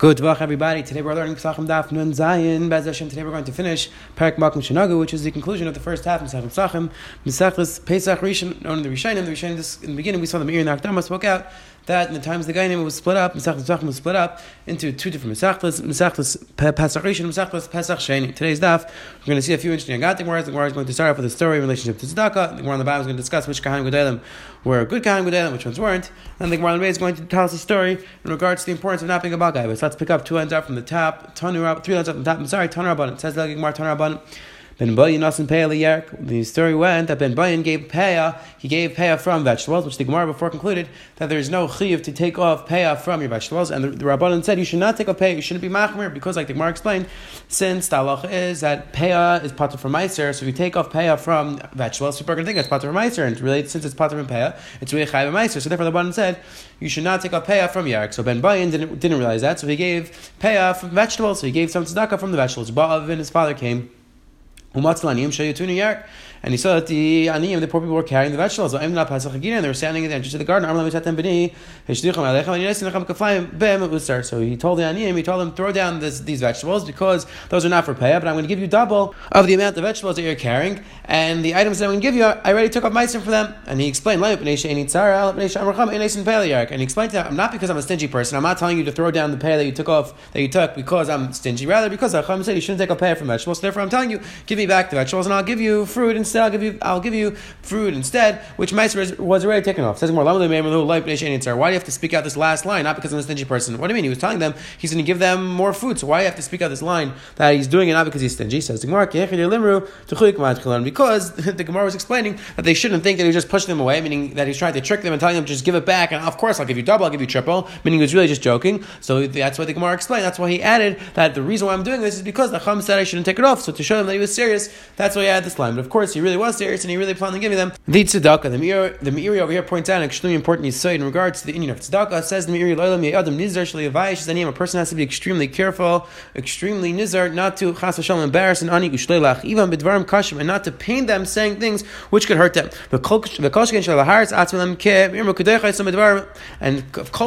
Good Vach, everybody. Today we're learning Pesachim Daf Nun Zayin. Bez Hashem. Today we're going to finish Parak Makom Shanagu, which is the conclusion of the first half of Pesachim. Pesachim Pesach Rishon, known in the Rishonim. The Rishonim, in the beginning, we saw the Meir and the Akdama spoke out that in the times the Gainim, it was split up. Pesach Pesachim was split up into two different Mesachlis. Mesachlis Pesach Rishon, Mesachlis Pesach Sheni. Today's Daf, we're going to see a few interesting Agatim words. The Gemara is going to start off with a story in relationship to Tzedakah. The Gemara on the bottom is going to discuss which Kahanim Gedalim were good Kahanim Gedalim, which ones weren't. And the Gemara on the is going to tell us a story in regards to the importance of not being a Bagai. So let's pick up two ends up from the top. Tanur, three ends up from the top. I'm sorry, Tanur Rabban. It says the Gemara Tanur Rabban. Ben Bayin Nasan Peah The story went that Ben Bayin gave Peah, he gave Peah from vegetables, which the Gemara before concluded that there is no chiv to take off Peah from your vegetables. And the, the Rabbanan said you should not take off Peah, you shouldn't be machmir, because like the Gemara explained, since the halacha is that Peah is pater from Meiser, so if you take off Peah from vegetables, people are going to think it's pater from Meiser, and really, since it's pater from Peah, it's really Chayv Meiser. So therefore the Rabbanan said you should not take off Peah from Yarek. So Ben Bayin didn't, didn't realize that, so he gave Peah from vegetables, so he gave some tzedakah from the vegetables. Ba'av and his father came. Umatzlanim shayutunu yark. And he saw that the aniyim, the poor people, were carrying the vegetables. And they were standing at the entrance of the garden. So he told the aniyim, he told them, throw down this, these vegetables because those are not for pay, but I'm going to give you double of the amount of vegetables that you're carrying. And the items that I'm going to give you, I already took off my for them. And he explained, and he explained to them, I'm not because I'm a stingy person. I'm not telling you to throw down the pay that you took off, that you took because I'm stingy. Rather, because Acham said you shouldn't take a pay from vegetables. So therefore, I'm telling you, give me back the vegetables and I'll give you fruit and instead I'll give you I'll give you fruit instead, which Meiser was already taken off. says why do you have to speak out this last line? Not because I'm a stingy person. What do you mean? He was telling them he's going to give them more food. So why do you have to speak out this line that he's doing it not because he's stingy? Says because the Gemara was explaining that they shouldn't think that he was just pushing them away, meaning that he's trying to trick them and telling them just give it back. And of course, I'll give you double, I'll give you triple, meaning he was really just joking. So that's what the Gemara explained. That's why he added that the reason why I'm doing this is because the Chum said I shouldn't take it off. So to show them that he was serious, that's why he added this line. But of course, he really was serious and he really planned on giving them the tzedakah. The Meiri, the over here points out an extremely important yisod in regards to the Indian of tzedakah. Says the Meiri, Adam nizar shlevayish zanim. A person has to be extremely careful, extremely nizar, not to chas v'shalom embarrass and ani ushleilach, even b'dvarim kashim, and not to pain them saying things which could hurt them. And kol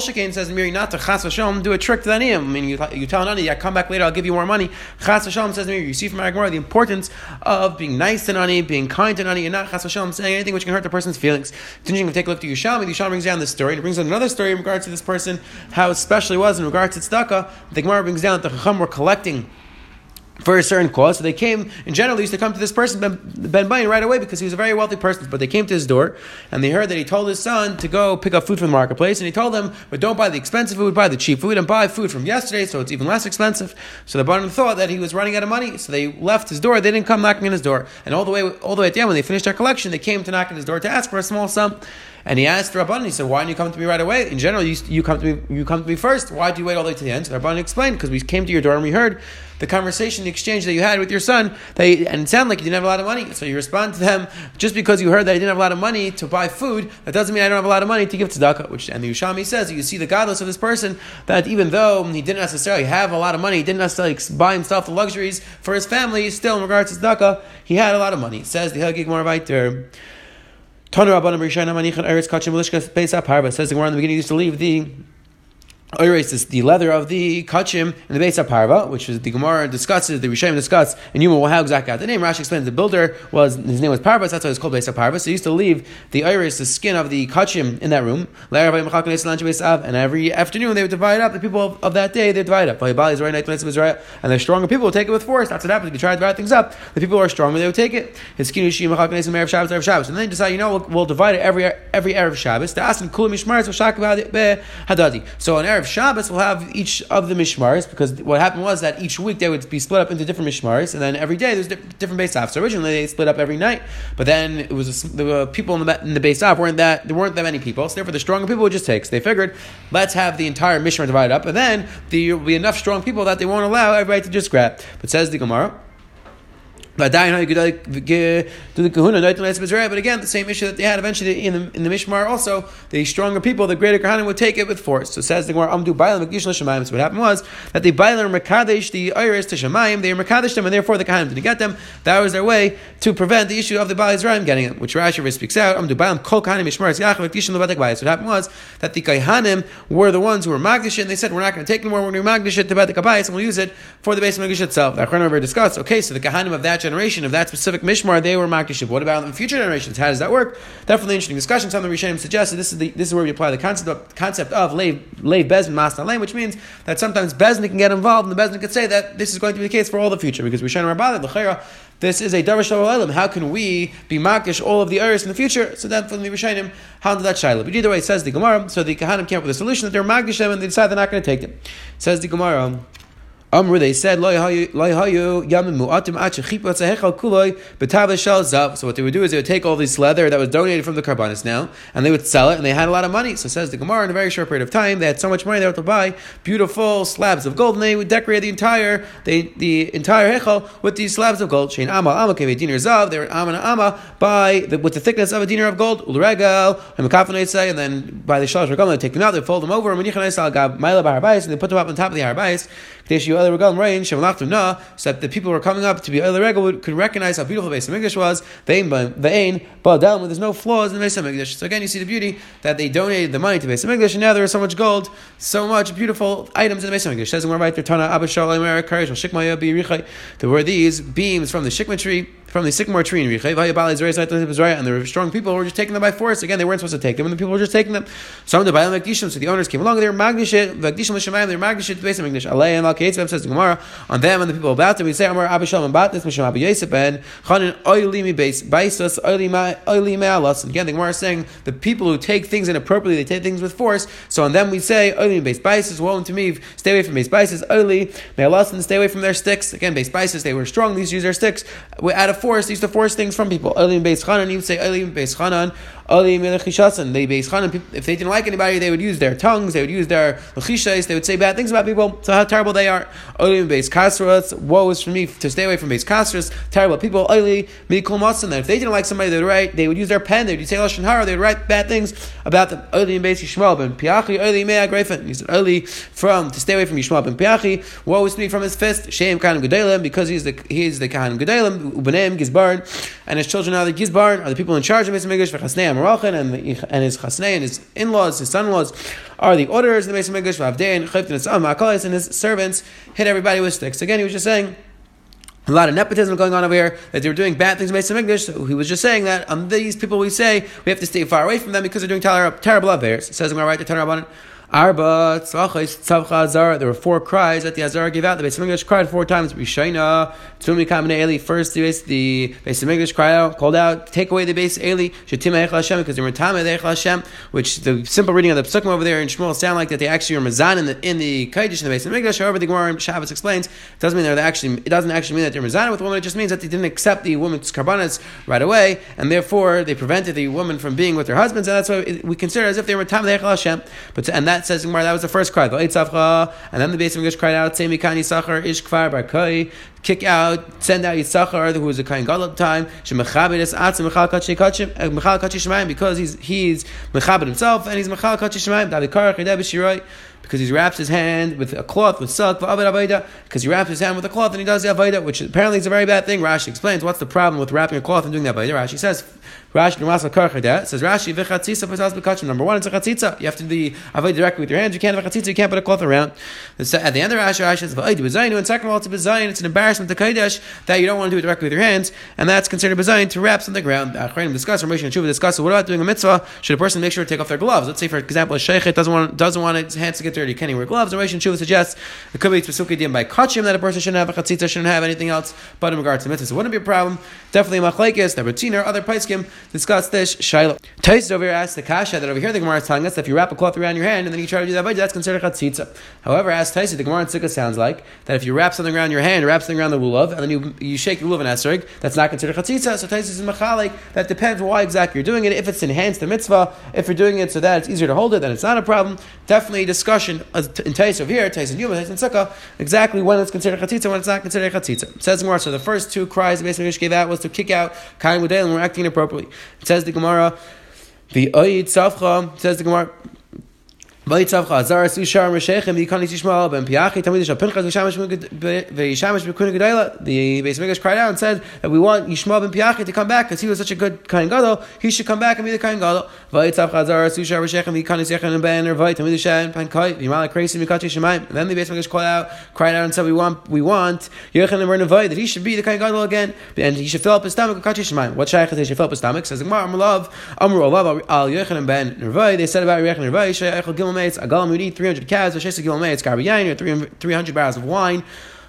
shekain says the not to chas v'shalom do a trick to the aniyim. I mean, you, you tell an ani, I come back later, I'll give you more money. Chas v'shalom says the Meiri, you see from Agmar the importance of being nice to ani, being kind to ani, and not chas v'shalom saying anything which can hurt the person's feelings. It's to take a look to Yusham. Yusham brings down this story. And it brings down another story in regards to this person, how special was in regards to tzedakah. The Gemara brings down that the Chacham were collecting for a certain cause. So they came, in general, they used to come to this person, Ben Bayin, right away because he was a very wealthy person. But they came to his door and they heard that he told his son to go pick up food from the marketplace. And he told them, but don't buy the expensive food, buy the cheap food and buy food from yesterday so it's even less expensive. So the Banim thought that he was running out of money. So they left his door. They didn't come knocking on his door. And all the way, all the way at the end, when they finished their collection, they came to knock on his door to ask for a small sum. And he asked Rabban, he said, "Why didn't you come to me right away? In general, you, you come to me, you come to me first. Why do you wait all the way to the end?" So Rabban explained, "Because we came to your door and we heard the conversation, the exchange that you had with your son, and it sounded like you didn't have a lot of money. So you respond to them just because you heard that I didn't have a lot of money to buy food. That doesn't mean I don't have a lot of money to give tzedakah. Which and the Ushami says you see the godless of this person that even though he didn't necessarily have a lot of money, he didn't necessarily buy himself the luxuries for his family. Still, in regards to tzedakah, he had a lot of money. It says the Hagig Moraviter. Tanu Rabbanim Rishayna Manichan Eretz Kachim Lishkas Pesach Parva says the Gemara in the beginning used to leave the Oiris is the leather of the kachim and the base of parva, which is the Gemara discusses, the Rishayim discuss, and Yuma how exactly the name. Rashi explains the builder was his name was parva, so that's why it's called base of parva. So he used to leave the iris, the skin of the kachim, in that room. And every afternoon they would divide up. The people of, of that day they divide up. And the stronger people would take it with force. That's what happens. If you try to divide things up, the people who are stronger they would take it. Skin And then they decide, you know, we'll, we'll divide it every every erev Shabbos. So on erev of Shabbos, we'll have each of the mishmars because what happened was that each week they would be split up into different mishmars, and then every day there's different base off. So originally they split up every night, but then it was the uh, people in the in the base off weren't that there weren't that many people, so therefore the stronger people would just take. So they figured let's have the entire mishmar divided up, and then there will be enough strong people that they won't allow everybody to just grab. But says the Gemara. But again, the same issue that they had eventually in the, in the Mishmar also, the stronger people, the greater Kohanim would take it with force. So says the Gemara, Amdu Bailam Shemayim. So what happened was that they Bailam Mekadesh the Iris to Shemayim, they Mekadesh them, and therefore the Kohanim didn't get them. That was their way to prevent the issue of the Baal Israel getting them, which Rashi speaks out. Amdu Bailam Kol Kohanim Mishmar Yachav Gishon Levatek Bayis. What happened was that the Kohanim were the ones who were Magdish, and they said, we're not going to take anymore, we're going to Magdish it to Batek Bayis, and we'll use it for the base Magdish itself. The Achron discussed, okay, so the Kohanim of that generation, of that specific mishmar, they were makdishim. What about in future generations? How does that work? Definitely interesting discussion. Some of the Rishonim suggested this is the, this is where we apply the concept of, concept of bezin masna lane, which means that sometimes bezin can get involved, and the bezin could say that this is going to be the case for all the future because Rishonim are bothered. L'chera, this is a davar shalom How can we be makish all of the earth in the future? So then, from the Rishonim, how did that shiloh? But either way, it says the Gemara. So the Kahanim came up with a solution that they're makish them, and they decide they're not going to take them. Says the Gemara. Amr, they said, So what they would do is they would take all this leather that was donated from the Karbanis now, and they would sell it, and they had a lot of money. So says the Gemara, in a very short period of time, they had so much money they were able to buy beautiful slabs of gold, and they would decorate the entire the, the entire Hechel with these slabs of gold. Shein Amal Amal a dinar zav, they were Amal Amma by the, with the thickness of a dinar of gold, Ulregal, and then by the Shalosh Regal, they take them out, they fold them over, and they put them up on top of the Harbais so that the people who were coming up to be other regal could recognize how beautiful the Beis Hamikdash was. Vein vein ba'adam, there's no flaws in the Beis Hamikdash. So again, you see the beauty that they donated the money to Beis Hamikdash, and now there is so much gold, so much beautiful items in the Beis Hamikdash. Says right there, Tana Abba Shalom Bi There were these beams from the shikma tree from the sycamore tree and there were strong people who were just taking them by force. Again, they weren't supposed to take them, and the people were just taking them. Some of the Bailam Magdishim, so the owners came along, they were Magdishit, Magdishim Lishamayim, they were Magdishit, based on Magdish. Aleim Al Keitzvem says the Gemara, on them and the people about them, we say, Amar Abba Shalom Bat, this Misham Abba Yosef, and Chanin Oili Mi Beis, Baisus, Oili. And again, the Gemara is saying, the people who take things inappropriately, they take things with force, so on them we say, Oili Mi Beis, Baisus, woe unto me, stay away from Beis Baisus, Oili Me Alas, and stay away from their sticks. Again, Beis Baisus, they were strong, these use their sticks. We out of force, they used to force things from people. Elim Beis Chanan, you would say Elim Beis Chanan. They Beis Chanan, if they didn't like anybody, they would use their tongues, they would use their Lechishas, they would say bad things about people, so how terrible they are. Elim Beis Kasras, woe is for me to stay away from Beis Kasras, terrible people. Elim Mikul Masan, if they didn't like somebody, they would write, they would use their pen, they would say Lashon Hara, they would write bad things about them. Elim Beis Yishmael ben Piachi, Elim Mea Greifen. He said, Early from, to stay away from Yishmael ben Piachi, woe is for me from his fist, Shem Kahanim Gedalim, because he's the, he's the Kahanim Gedalim, Ubenem Gizbarn, and his children are the Gizbarn, are the people in charge of Beis Hamikdash, V'chasnei Amarachin, and, and his chasnei and his in-laws, his son-in-laws, are the orders of the Beis Hamikdash, V'avdei, and Chayvt, and his and his servants hit everybody with sticks. Again, he was just saying, a lot of nepotism going on over here, that they were doing bad things in Beis Hamikdash. So he was just saying that um, these people we say we have to stay far away from them because they're doing terrible affairs. It says I'm going to write the Tanarabbanan. Arba tzavcha azar. There were four cries that the azar gave out. The Beis Hamikdash cried four times. Rishayna tumi kamene eli. First, the the Beis Hamikdash cried out, called out, take away the base eli shetim eichel Hashem because they were tamei eichel Hashem. Which the simple reading of the psukim over there in Shmuel sound like that they actually were mazan in the in the kodesh in the Beis Hamikdash. However, the Gemara Shabbos explains it doesn't mean they're actually it doesn't actually mean that they're mazan with the woman. It just means that they didn't accept the woman's karbanas right away, and therefore they prevented the woman from being with their husbands, and that's why we consider as if they were tamei eichel Hashem. But and that says Gemara that was the first cry. And then the base of English cried out, Semi Kani Sachar Ish Kfar Barkai, kick out, send out Yitzachar, who was a kind God at the time, Shemachabit Atzim Mechal Kachi Kachim, uh, Kachi Shemaim, because he's he's Mechabit himself and he's Mechal Kachi Shemaim, Davikar Chedeb Shiroi because he wraps his hand with a cloth with silk because he wraps his hand with a cloth and he does the avodah, which apparently is a very bad thing. Rashi explains what's the problem with wrapping a cloth and doing that avodah. Rashi says Rashi says Rashi v'chatzitza. Number one, it's a chatzitza. You have to do the avoid directly with your hands. You can't have a chatzitza. You can't put a cloth around. At the end of Rashi, Rashi says v'aydu b'zayin. And second of all, it's a b'zayin. It's an embarrassment to kodesh that you don't want to do it directly with your hands, and that's considered b'zayin to wrap something around. Achronim discuss, Rashi and Shuva discuss. So what about doing a mitzvah? Should a person make sure to take off their gloves? Let's say, for example, a sheikh doesn't want doesn't want his hands to get dirty. Can he wear gloves? And and Shuva suggests it could be specifically dim by kachim that a person shouldn't have a chatzitza, shouldn't have anything else. But in regards to mitzvah, so it wouldn't be a problem. Definitely a machlekes, the Tina or other paiskim discuss this Shaila. Tais over here asks the kasha that over here the Gemara is telling us that if you wrap a cloth around your hand and then you try to do that, that's considered chatzitza. However, as Tais, the Gemara in Sukkah sounds like that if you wrap something around your hand, wrap something around the lulav, and then you, you shake the lulav in esrog, that's not considered chatzitza. So Tais is machalik. That depends why exactly you're doing it. If it's enhanced the mitzvah, if you're doing it so that it's easier to hold it, then it's not a problem. Definitely discussion discussion uh, in Tais over here, Tais and Yuma, and Sukkah, exactly when it's considered chatzitza, when it's not considered chatzitza. Says Gemara. So the first two cries the Beis gave out was to kick out Kain and we're acting inappropriately. It says the Gemara. The Oyid Safcha says the Gemara. ויצבך עזר עשו שער משכם ויקוני תשמע ben piachi תמיד יש הפנחס וישמש בכהונה גדולה the base English cried out and said that we want Yishmael ben piachi to come back because he was such a good kain gadol he should come back and be the kain gadol ויצבך עזר עשו שער משכם ויקוני תשמע ben רבי תמיד יש pan kai וימלא crazy mikati shemayim then the base English cried out cried out and said we want we want Yechon and Nevai that he should be the kain gadol again and he should fill up his stomach with kati shemayim what shaykh is he should fill up his stomach says the Gemara Amr Love Amr Olav al Yechon ben Nevai they said about Yechon Nevai Shaykh Gimel mates, a eat 300 calves, a shesek gilmei, it's garbi yain, or 300 barrels of wine.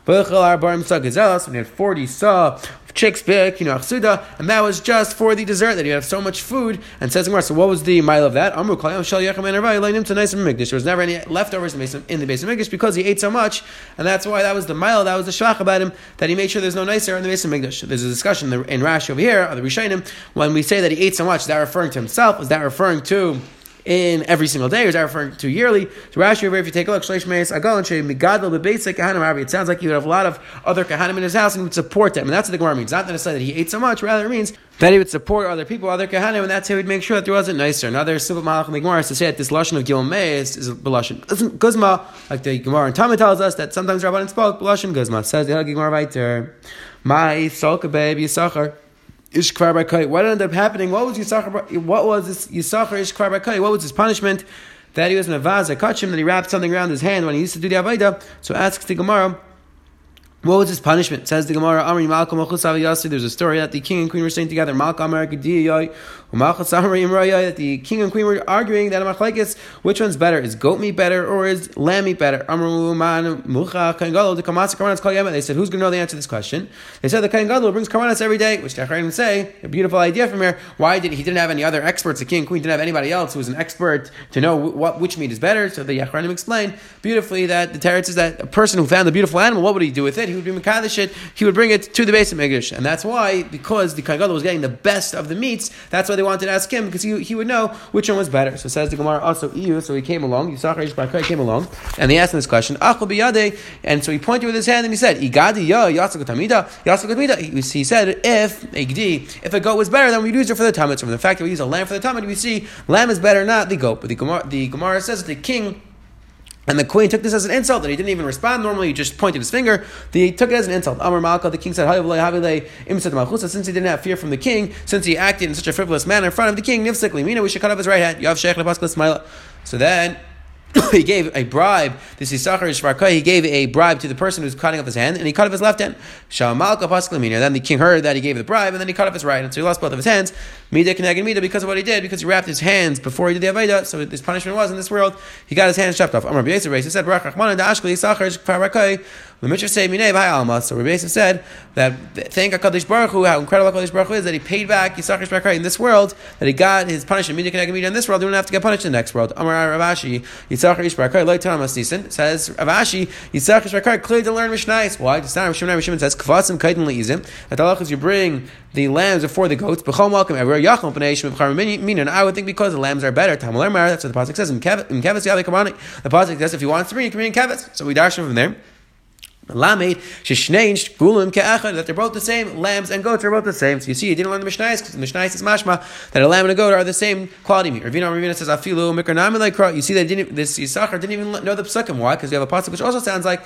and he had 40 saw of chicks big, you know, and that was just for the dessert that he had so much food. And says Gemara, so what was the mile of that? Amru There was never any leftovers in the base of Mikdash because he ate so much, and that's why that was the mile, that was the shvach about him, that he made sure there's no nicer in the base of Mikdash. There's a discussion in Rashi over here, of the Rishainim, when we say that he ate so much, is that referring to himself? Is that referring to in every single day, is that referring to yearly? So Rashi if you take a look, Shleish Meis Agal and Migadol Bebeitzek Kahanim Rabbi. It sounds like he would have a lot of other Kahanim in his house and would support them. And that's what the Gemara means. Not that it's that he ate so much, rather it means that he would support other people, other Kahanim, and that's how he'd make sure that there wasn't nicer. Another simple Malach in the Gemara is to say that this Lashon of Gil Meis is Belashon Guzma, like the Gemara in Tama tells us that sometimes Rabbanan spoke Belashon Guzma. Says the Gemara right. My Solka baby Yisachar. Ishkvar Bakai. What ended up happening? What was Yisachar? What was this Yisachar Ishkvar Bakai? What was his punishment? That he was in a vase, a kachim, that he wrapped something around his hand when he used to do the Avaida. So asks the Gemara, what was his punishment? Says the Gemara, Amri Malcolm There's a story that the king and queen were staying together. Malcolm that the king and queen were arguing that machlekes, which one's better? Is goat meat better or is lamb meat better? They said, who's going to know the answer to this question? They said the kain brings kamanas every day, which the Chachamim say a beautiful idea from here. Why did he didn't have any other experts? The king and queen didn't have anybody else who was an expert to know what which meat is better. So the Chachamim explained beautifully that the teretz is that a person who found the beautiful animal, what would he do with it? He would be Mekadesh it, he would bring it to the base of Megiddo. And that's why, because the Kagadol was getting the best of the meats, that's why they wanted to ask him, because he, he would know which one was better. So says the Gemara oh, also, EU, so he came along, Yisachar Ishbarkai came along, and they asked him this question, and so he pointed with his hand and he said, Igadi ya Yasakotamida, Yasakotamida. He said, if Igdi, if a goat was better, then we'd use it for the Talmud. So from the fact that we use a lamb for the Talmud, we see lamb is better, not the goat. But the Gemara, the Gemara says that the king and the queen took this as an insult, that he didn't even respond. Normally, he just pointed his finger. He took it as an insult. Amar Malka, the king said, Since he didn't have fear from the king, since he acted in such a frivolous manner in front of the king, Nifsikli, we should cut off his right hand. So then, he gave a bribe. This is Sachar Shvarkai. He gave a bribe to the person who's cutting off his hand, and he cut off his left hand. Shamalka Pasklamina. Then the king heard that he gave the bribe, and then he cut off his right, and so he lost both of his hands. Mida Keneged Mida because of what he did, because he wrapped his hands before he did the Aveda. So his punishment was in this world, he got his hands chopped off. Amr He said, Barak Rachman say Minei by Alma. So Rabbi said that thank Hakadosh Baruch Hu how incredible Hakadosh Baruch Hu is that he paid back Yisachar Shvarkai in this world, that he got his punishment. Mida Keneged Mida in this world. He don't have to get punished in the next world. Amr Rav Ashi Yisachar Shvarkai like Thomas Nisan says Rav Ashi Yisachar Shvarkai clearly to learn Mishnais. Why? Stam Rishon Rishon says Kvasim Kaitin Leizim. That the halachas you bring the lambs before the goats. B'chol welcome everywhere. I would think because the lambs are better. That's what the pasuk says in Kevis Yavei Kamani. The pasuk says if you want to bring, you can bring Kevis. So we dash from there. Lamed sheshnein gulim ke'echad that they're both the same. Lambs and goats are both the same. So you see, you didn't learn the Mishnayos because the Mishnayos is mashma that a lamb and a goat are the same quality meat. Ravina Ravina says afilu mikranami You see, they didn't. This Yisachar didn't even know the psukim. Why? Because we have a pasuk which also sounds like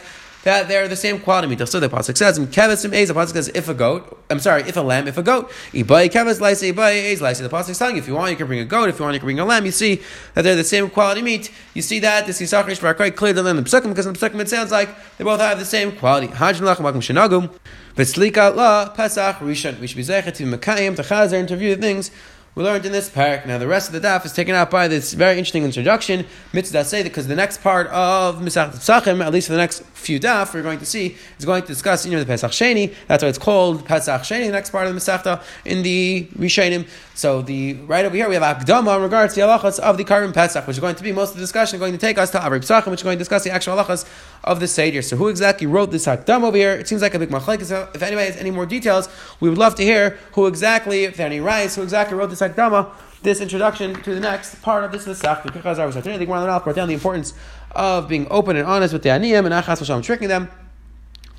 that they're the same quality. Meat. So the pasuk says, "Kevis is." The pasuk says, "If a goat, I'm sorry, if a lamb, if a goat, ibai kevis lice, ibai is lice." The pasuk is telling you, if you want, you can bring a goat. If you want, you can bring a lamb. You see that they're the same quality meat. You see that this is quite clear than the psukim because in the psukim it sounds like they both have the same quality. Hajj lachem shenagum. V'slika la Pesach Rishon. We should be zeichet to Mekayim to Chazer and to the things we learned in this parak. Now the rest of the daf is taken out by this very interesting introduction, mitzvah say because the next part of Misach Pesachim, at least for the next few daf, we're going to see is going to discuss you know the Pesach Sheni. That's why it's called Pesach Sheni. The next part of the Masechta in the Rishonim. So the right over here we have Akdama in regards to the halachas of the Karim Pesach, which is going to be most of the discussion going to take us to Avri Pesachim, which is going to discuss the actual halachas of the Seder. So who exactly wrote this Akdama over here? It seems like a big machlek. So if anybody has any more details, we would love to hear who exactly, if any rights, who exactly wrote this Akdama this introduction to the next part of this Nesach. The Chazar was today. The Gemara brought down the importance of being open and honest with the Aniyim and Achas Hashem tricking them.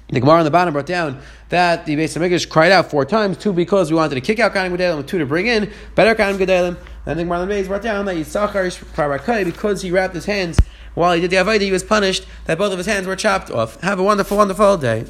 The Gemara on the bottom brought down that the Beis Hamikdash cried out four times, two because we wanted to kick out Kanim Gedalim, two to bring in better Kanim Gedalim. And the Gemara on the base brought down that Yisachar because he wrapped his hands while he did the Avaida, he was punished that both of his hands were chopped off. Have a wonderful, wonderful day.